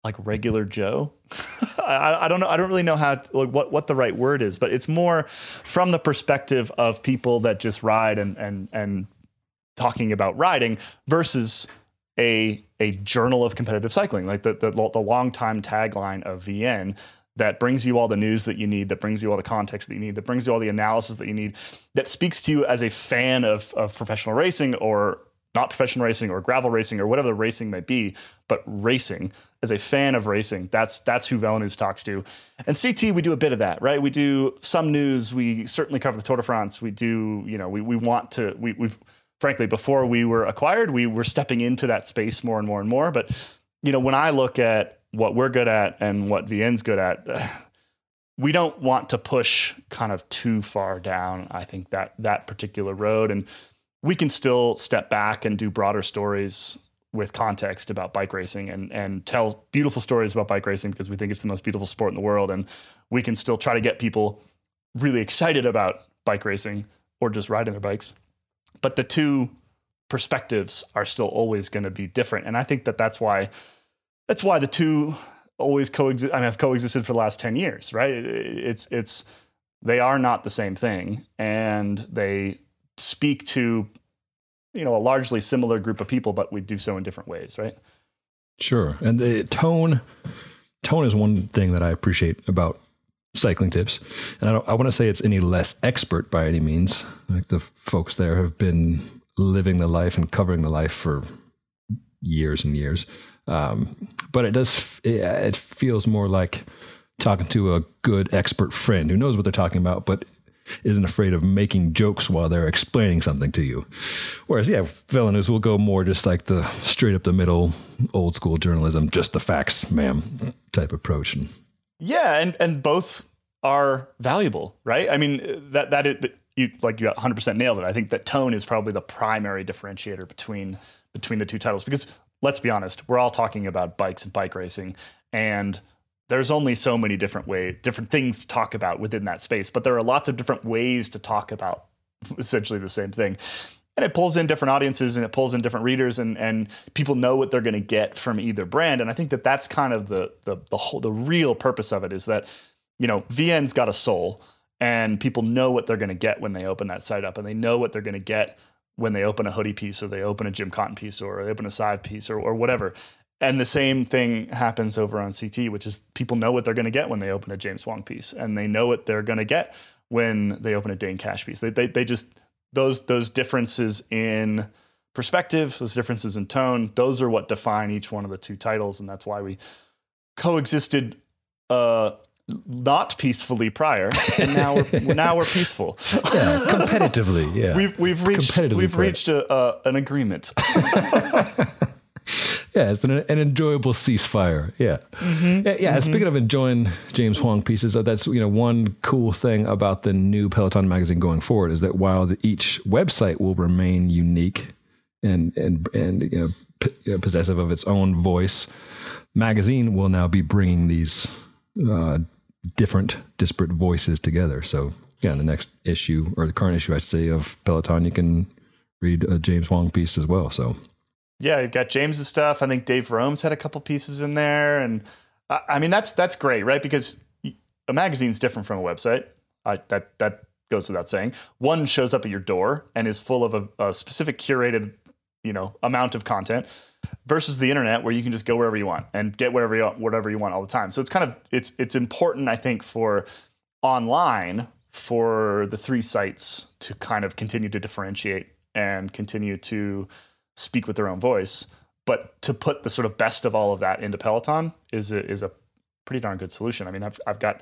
like regular Joe. I, I, don't know. I don't really know how to, like what what the right word is, but it's more from the perspective of people that just ride and and and talking about riding versus a a journal of competitive cycling, like the the, the long time tagline of VN that brings you all the news that you need, that brings you all the context that you need, that brings you all the analysis that you need, that speaks to you as a fan of of professional racing or not professional racing or gravel racing or whatever the racing may be, but racing as a fan of racing. That's that's who VeloNews talks to. And CT, we do a bit of that, right? We do some news. We certainly cover the Tour de France. We do, you know, we we want to. We, we've frankly before we were acquired, we were stepping into that space more and more and more. But you know, when I look at what we're good at and what VN's good at. we don't want to push kind of too far down i think that that particular road and we can still step back and do broader stories with context about bike racing and and tell beautiful stories about bike racing because we think it's the most beautiful sport in the world and we can still try to get people really excited about bike racing or just riding their bikes but the two perspectives are still always going to be different. And i think that that's why that's why the two always coexist i mean have coexisted for the last 10 years right? It's it's they are not the same thing and they speak to you know a largely similar group of people, but we do so in different ways, right? Sure, and the tone tone is one thing that I appreciate about cycling tips, and I don't I want to say it's any less expert by any means. Like the folks there have been living the life and covering the life for years and years, um, but it does it, feels more like talking to a good expert friend who knows what they're talking about, but isn't afraid of making jokes while they're explaining something to you. Whereas, yeah, VeloNews will go more just like the straight up the middle, old school journalism, just the facts, ma'am, type approach. And yeah, and and both are valuable, right? I mean, that that, it, that you like you 100% nailed it. I think that tone is probably the primary differentiator between between the two titles because let's be honest, we're all talking about bikes and bike racing and there's only so many different way different things to talk about within that space but there are lots of different ways to talk about essentially the same thing and it pulls in different audiences and it pulls in different readers and and people know what they're going to get from either brand and i think that that's kind of the the the whole the real purpose of it is that you know vn's got a soul and people know what they're going to get when they open that site up and they know what they're going to get when they open a hoodie piece or they open a Jim Cotton piece or they open a Sadhbh piece or, or whatever. And the same thing happens over on CT, which is people know what they're going to get when they open a James Huang piece, and they know what they're going to get when they open a Dane Cash piece. They, they, they just those those differences in perspective, those differences in tone, those are what define each one of the two titles, and that's why we coexisted uh, not peacefully prior, and now we're now we're peaceful. Yeah, competitively. Yeah, we've we've reached we've reached a, uh, an agreement. yeah, it's been an, an enjoyable ceasefire. Yeah, mm-hmm. yeah. yeah. Mm-hmm. Speaking of enjoying James Huang pieces, uh, that's you know one cool thing about the new Peloton magazine going forward is that while the, each website will remain unique and and and you know, p- you know, possessive of its own voice, magazine will now be bringing these uh, different, disparate voices together. So yeah, in the next issue or the current issue, I should say, of Peloton, you can read a James Huang piece as well. So yeah, you've got James's stuff. I think Dave Rome's had a couple pieces in there, and I mean that's that's great, right? Because a magazine's different from a website. I, that that goes without saying. One shows up at your door and is full of a, a specific curated, you know, amount of content, versus the internet where you can just go wherever you want and get whatever you whatever you want all the time. So it's kind of it's it's important, I think, for online for the three sites to kind of continue to differentiate and continue to speak with their own voice. But to put the sort of best of all of that into Peloton is a, is a pretty darn good solution. I mean, I've, I've got,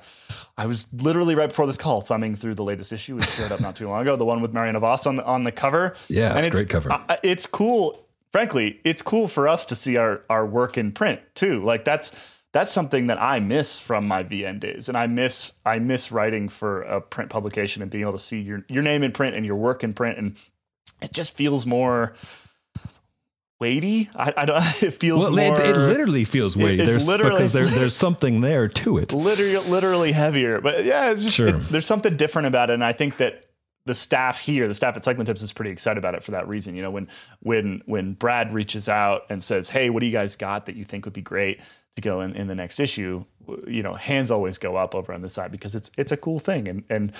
I was literally right before this call thumbing through the latest issue, which showed up not too long ago, the one with Marianne Vos on the, on the cover. Yeah, it's, it's great cover. Uh, it's cool. Frankly, it's cool for us to see our, our work in print too. Like that's, that's something that I miss from my VN days, and I miss I miss writing for a print publication and being able to see your your name in print and your work in print, and it just feels more weighty. I, I don't. It feels well, more. It, it literally feels weighty. There's literally because there, there's something there to it. Literally, literally heavier. But yeah, just, sure. it, there's something different about it, and I think that the staff here, the staff at Cycling Tips is pretty excited about it for that reason. You know, when when when Brad reaches out and says, "Hey, what do you guys got that you think would be great to go in, in the next issue?" You know, hands always go up over on this side because it's it's a cool thing, and and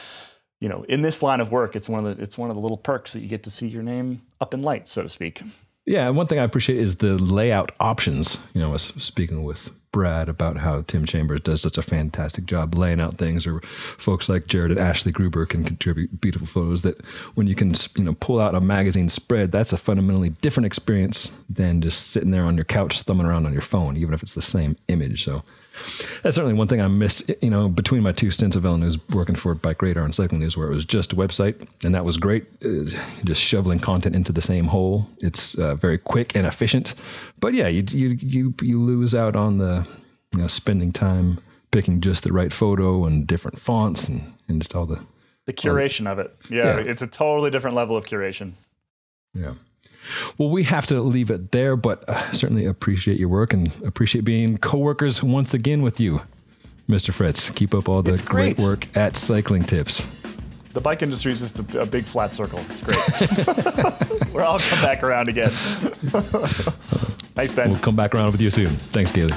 you know, in this line of work, it's one of the it's one of the little perks that you get to see your name up in lights, so to speak. Yeah, one thing I appreciate is the layout options. You know, I was speaking with Brad about how Tim Chambers does such a fantastic job laying out things, or folks like Jered and Ashley Gruber can contribute beautiful photos. That when you can, you know, pull out a magazine spread, that's a fundamentally different experience than just sitting there on your couch thumbing around on your phone, even if it's the same image. So that's certainly one thing I missed, you know, between my two stints of VeloNews working for Bike Radar and Cycling News, where it was just a website, and that was great, uh, just shoveling content into the same hole. It's uh, very quick and efficient, but yeah, you you you, you lose out on the you know spending time picking just the right photo and different fonts and, and just all the the curation of it. Yeah, yeah, it's a totally different level of curation. Yeah. Well, we have to leave it there, but uh, certainly appreciate your work and appreciate being coworkers once again with you, Mr. Fretz. Keep up all the great. great. work at Cycling Tips. The bike industry is just a, a big flat circle. It's great. We're all come back around again. Thanks, Ben. We'll come back around with you soon. Thanks, Caley.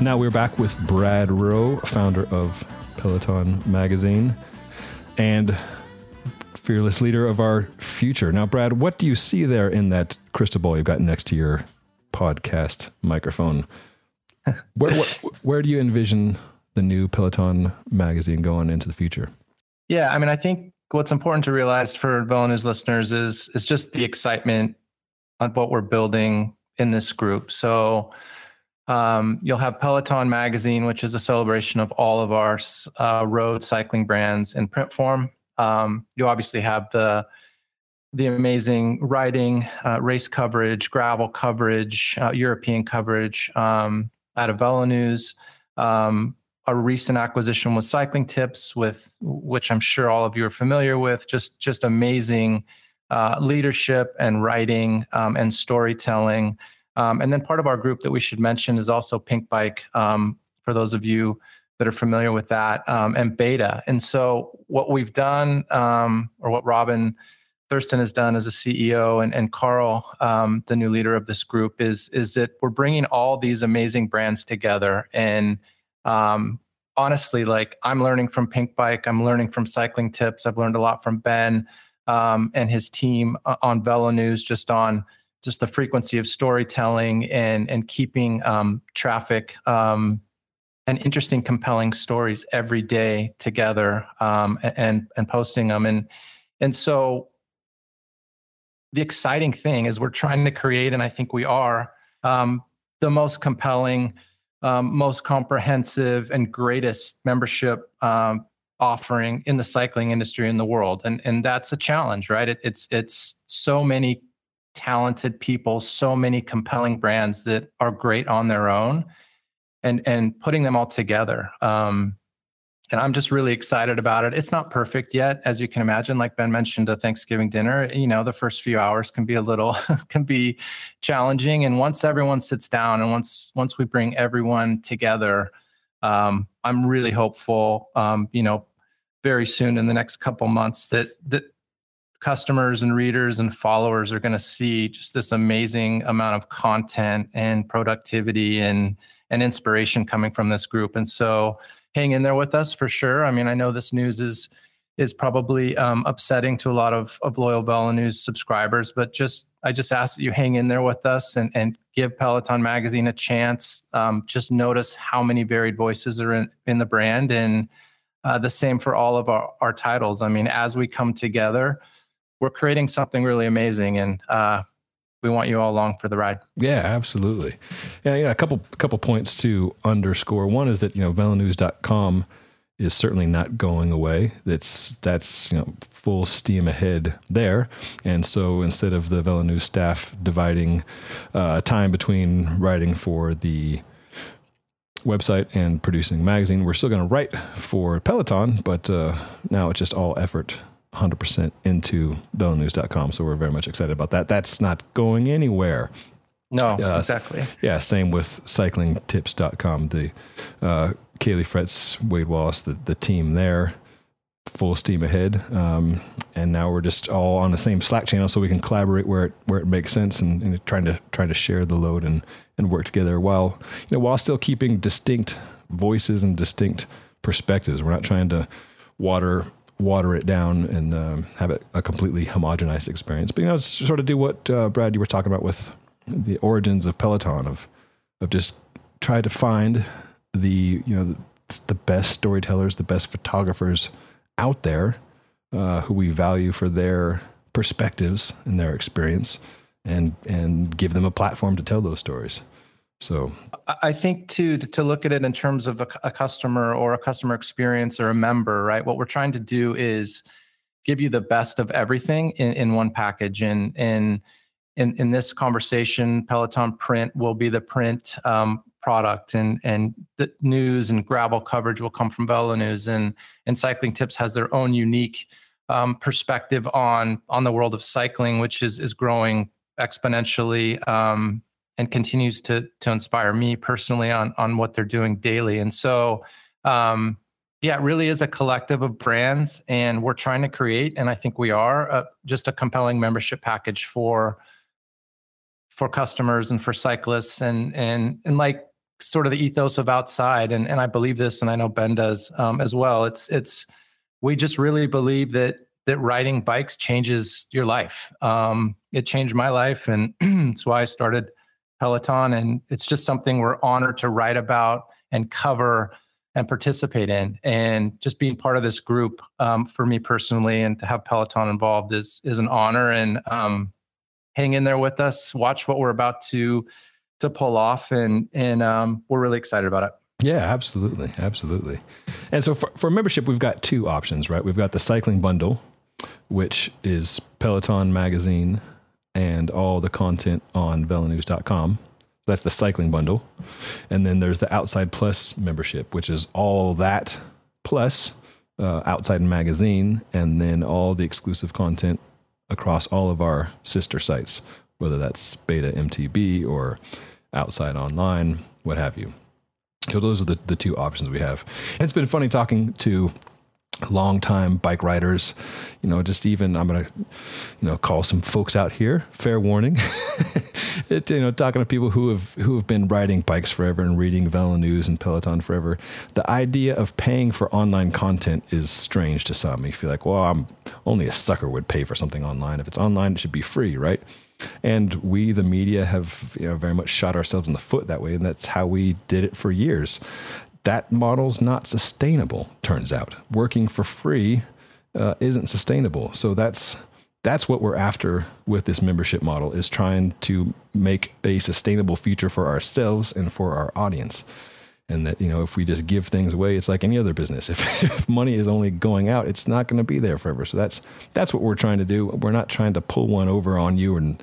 Now we're back with Brad Roe, founder of Peloton Magazine. And fearless leader of our future. Now, Brad, what do you see there in that crystal ball you've got next to your podcast microphone? where, where, where do you envision the new Peloton magazine going into the future? Yeah, I mean, I think what's important to realize for VeloNews listeners is is just the excitement on what we're building in this group. So um, you'll have Peloton magazine, which is a celebration of all of our uh, road cycling brands in print form. Um, you obviously have the the amazing riding, uh, race coverage, gravel coverage, uh, European coverage um, out of News. Um, a recent acquisition was Cycling Tips, with which I'm sure all of you are familiar with. Just just amazing uh, leadership and writing um, and storytelling. Um, and then part of our group that we should mention is also Pinkbike. Um, for those of you that are familiar with that um, and beta. And so what we've done, um, or what Robin Thurston has done as a CEO, and, and Carl, um, the new leader of this group, is is that we're bringing all these amazing brands together. And um, honestly, like I'm learning from Pink Bike, I'm learning from Cycling Tips, I've learned a lot from Ben um, and his team uh, on VeloNews, just on just the frequency of storytelling and and keeping um, traffic um, and interesting, compelling stories every day together um, and and posting them. And and so the exciting thing is we're trying to create, and I think we are um, the most compelling, um, most comprehensive, and greatest membership um, offering in the cycling industry in the world. And and that's a challenge, right? It, it's it's so many talented people, so many compelling brands that are great on their own and and putting them all together. Um, and I'm just really excited about it. It's not perfect yet, as you can imagine. Like Ben mentioned, a Thanksgiving dinner, you know, the first few hours can be a little can be challenging. And once everyone sits down and once once we bring everyone together, um, I'm really hopeful. Um, you know, very soon in the next couple months that that customers and readers and followers are going to see just this amazing amount of content and productivity and and inspiration coming from this group. And so hang in there with us for sure. I mean, I know this news is is probably um, upsetting to a lot of, of loyal VeloNews subscribers, but just I just ask that you hang in there with us and, and give Peloton Magazine a chance. Um, just notice how many varied voices are in, in the brand, and uh, the same for all of our, our titles. I mean, as we come together, we're creating something really amazing, and uh, we want you all along for the ride. Yeah, absolutely. Yeah, yeah. A couple couple points to underscore. One is that you know velonews.com is certainly not going away. That's that's you know full steam ahead there. And so instead of the VeloNews staff dividing uh, time between writing for the website and producing magazine, we're still going to write for Peloton, but uh, now it's just all effort 100% into velonews.com. So we're very much excited about that. That's not going anywhere. No, uh, exactly. Yeah, same with cyclingtips.com. The uh, Caley Fretz, Wade Wallace, the, the team there, full steam ahead. Um, and now we're just all on the same Slack channel, so we can collaborate where it where it makes sense, and, and trying to trying to share the load and and work together while you know while still keeping distinct voices and distinct perspectives. We're not trying to water water it down and um, have it a completely homogenized experience. But you know, sort of do what uh, Brad you were talking about with the origins of Peloton of of just try to find the you know the, the best storytellers, the best photographers out there uh, who we value for their perspectives and their experience, and and give them a platform to tell those stories. So I think too to, to look at it in terms of a, a, customer or a customer experience or a member, right? What we're trying to do is give you the best of everything in, in one package. And in in in this conversation, Peloton Print will be the print um, product, and and the news and gravel coverage will come from VeloNews, and and Cycling Tips has their own unique um, perspective on on the world of cycling, which is is growing exponentially. Um, and continues to to inspire me personally on on what they're doing daily. And so, um, yeah, it really is a collective of brands, and we're trying to create, and I think we are uh, just a compelling membership package for for customers and for cyclists, and and and like sort of the ethos of outside. And and I believe this, and I know Ben does um, as well. It's it's we just really believe that that riding bikes changes your life. Um, it changed my life, and that's why I started Peloton. And it's just something we're honored to write about and cover and participate in. And just being part of this group um, for me personally and to have Peloton involved is is an honor. And um, hang in there with us, watch what we're about to to pull off, and and um, we're really excited about it. Yeah, absolutely, absolutely. And so for, for membership, we've got two options, right? We've got the cycling bundle, which is Peloton magazine and all the content on velonews.com. That's the cycling bundle. And then there's the Outside Plus membership, which is all that plus uh, Outside Magazine, and then all the exclusive content across all of our sister sites, whether that's Beta MTB or Outside Online, what have you. So those are the, the two options we have. It's been funny talking to longtime bike riders, you know, just even I'm gonna, you know, call some folks out here. Fair warning, it, you know, talking to people who have who have been riding bikes forever and reading VeloNews and Peloton forever. The idea of paying for online content is strange to some. You feel like, well, I'm only a sucker would pay for something online. If it's online, it should be free, right? And we, the media, have you know, very much shot ourselves in the foot that way, and that's how we did it for years that model's not sustainable. Turns out, working for free uh, isn't sustainable. So that's that's what we're after with this membership model is trying to make a sustainable future for ourselves and for our audience and that you know if we just give things away it's like any other business if, if money is only going out it's not going to be there forever so that's that's what we're trying to do we're not trying to pull one over on you and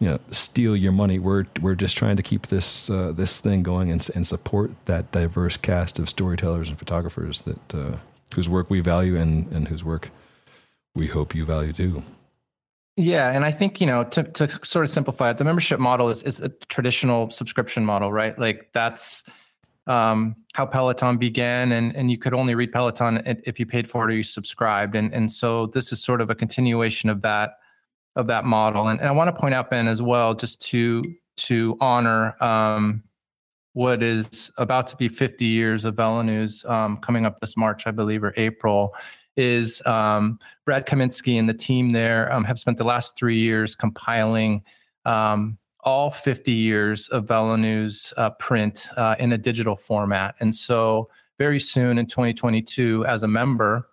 you know steal your money. We're we're just trying to keep this uh, this thing going and, and support that diverse cast of storytellers and photographers that uh, whose work we value and and whose work we hope you value too. Yeah, and I think you know to to sort of simplify it, the membership model is is a traditional subscription model, right? Like that's um, how Peloton began, and and you could only read Peloton if you paid for it or you subscribed, and and so this is sort of a continuation of that of that model. And, and I want to point out, Ben, as well, just to to honor um, what is about to be 50 years of VeloNews um, coming up this March, I believe, or April, is um, Brad Kaminsky and the team there um, have spent the last three years compiling um, all 50 years of VeloNews uh, print uh, in a digital format. And so very soon in 2022, as a member,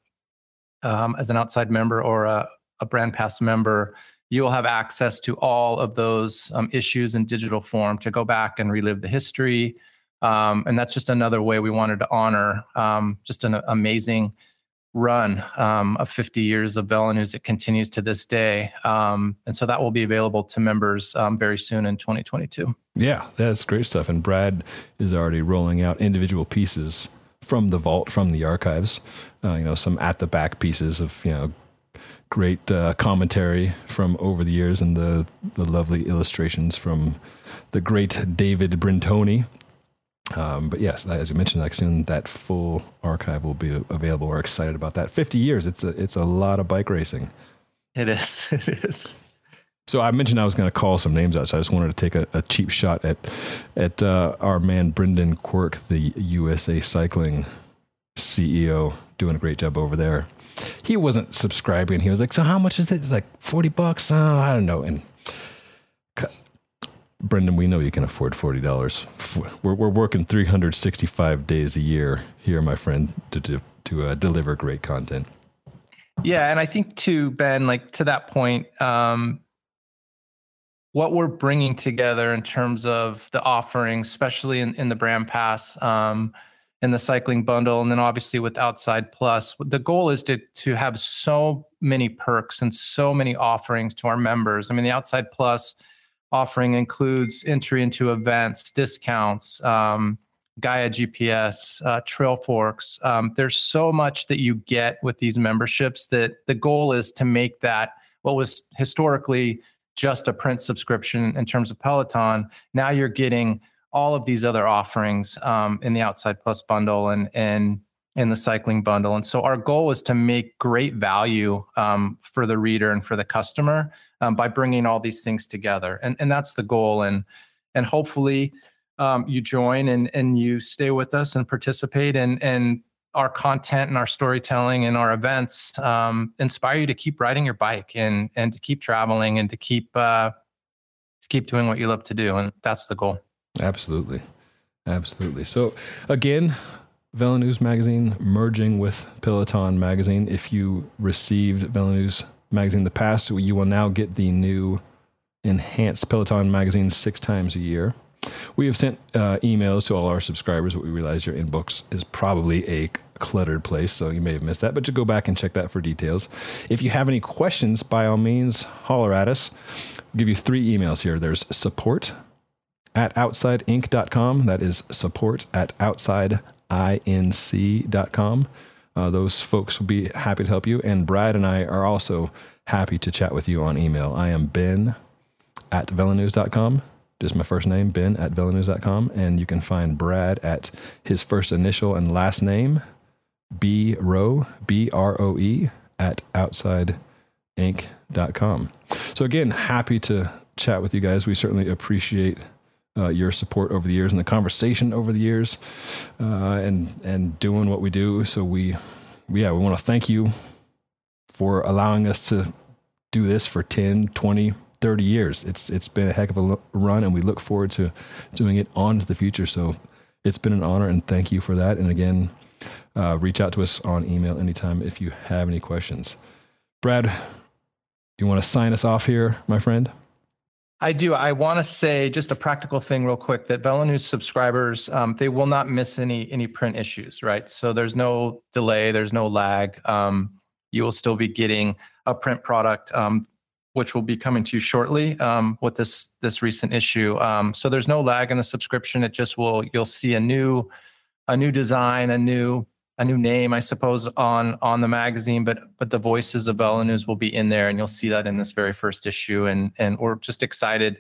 um, as an outside member or a, a brand pass member, you will have access to all of those um, issues in digital form to go back and relive the history. Um, and that's just another way we wanted to honor um, just an amazing run um, of 50 years of VeloNews that continues to this day. Um, and so that will be available to members um, very soon in 2022. Yeah, that's great stuff. And Brad is already rolling out individual pieces from the vault, from the archives. Uh, you know, some at the back pieces of you know great uh, commentary from over the years and the, the lovely illustrations from the great David Brintoni. Um, but yes, as you mentioned, like soon that full archive will be available. We're excited about that. 50 years. It's a, it's a lot of bike racing. It is. It is. So I mentioned I was going to call some names out. So I just wanted to take a, a cheap shot at at uh, our man Brendan Quirk, the USA Cycling CEO, doing a great job over there. He wasn't subscribing. He was like, "So how much is it?" It's like forty bucks. Oh, I don't know. And Brendan, we know you can afford forty dollars. We're we're working three hundred sixty five days a year here, my friend, to to, to uh, deliver great content. Yeah, and I think too, Ben, like to that point, um, what we're bringing together in terms of the offerings, especially in, in the brand pass, um, in the cycling bundle, and then obviously with Outside Plus, the goal is to to have so many perks and so many offerings to our members. I mean, the Outside Plus offering includes entry into events, discounts, um, Gaia GPS, uh, Trailforks. Um, there's so much that you get with these memberships that the goal is to make that what was historically just a print subscription in terms of Peloton. Now you're getting all of these other offerings um, in the Outside Plus bundle and and in the cycling bundle. And so our goal is to make great value um, for the reader and for the customer um, by bringing all these things together. And and that's the goal. And and hopefully um, you join and and you stay with us and participate and and our content and our storytelling and our events um, inspire you to keep riding your bike and and to keep traveling and to keep uh, to keep doing what you love to do and that's the goal absolutely absolutely so again VeloNews magazine merging with Peloton magazine if you received VeloNews magazine in the past you will now get the new enhanced Peloton magazine six times a year we have sent uh, emails to all our subscribers, but we realize your inbox is probably a cluttered place, so you may have missed that. But you go back and check that for details. If you have any questions, by all means, holler at us. I'll give you three emails here. There's support at outsideinc.com. That is support at outsideinc.com. Uh, those folks will be happy to help you. And Brad and I are also happy to chat with you on email. I am Ben at velonews.com just my first name, Ben at velonews.com. And you can find Brad at his first initial and last name, B Roe, B R O E, at outsideinc.com. So, again, happy to chat with you guys. We certainly appreciate uh, your support over the years and the conversation over the years uh, and, and doing what we do. So, we, yeah, we want to thank you for allowing us to do this for 10, 20, 30 years. It's it's been a heck of a run, and we look forward to doing it on to the future. So it's been an honor, and thank you for that. And again, uh, reach out to us on email anytime if you have any questions. Brad, you want to sign us off here, my friend? I do. I want to say just a practical thing, real quick. That VeloNews subscribers, um, they will not miss any any print issues, right? So there's no delay, there's no lag. Um, you will still be getting a print product. Um, which will be coming to you shortly um, with this this recent issue. Um, so there's no lag in the subscription. It just will you'll see a new a new design, a new a new name, I suppose, on on the magazine. But but the voices of VeloNews will be in there, and you'll see that in this very first issue. And and we're just excited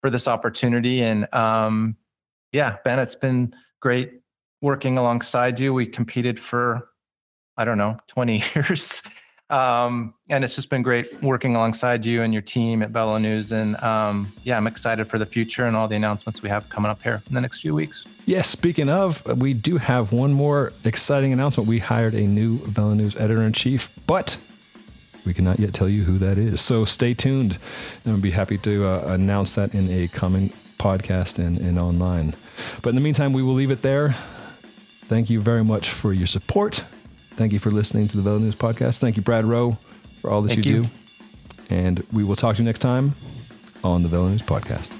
for this opportunity. And um, yeah, Ben, it's been great working alongside you. We competed for I don't know 20 years. Um, and it's just been great working alongside you and your team at VeloNews. And um, yeah, I'm excited for the future and all the announcements we have coming up here in the next few weeks. Yes, speaking of, we do have one more exciting announcement. We hired a new VeloNews editor in chief, but we cannot yet tell you who that is. So stay tuned, and we'll be happy to uh, announce that in a coming podcast and, and online. But in the meantime, we will leave it there. Thank you very much for your support Thank you for listening to the VeloNews Podcast. Thank you, Brad Roe, for all that Thank you, you do. And we will talk to you next time on the VeloNews Podcast.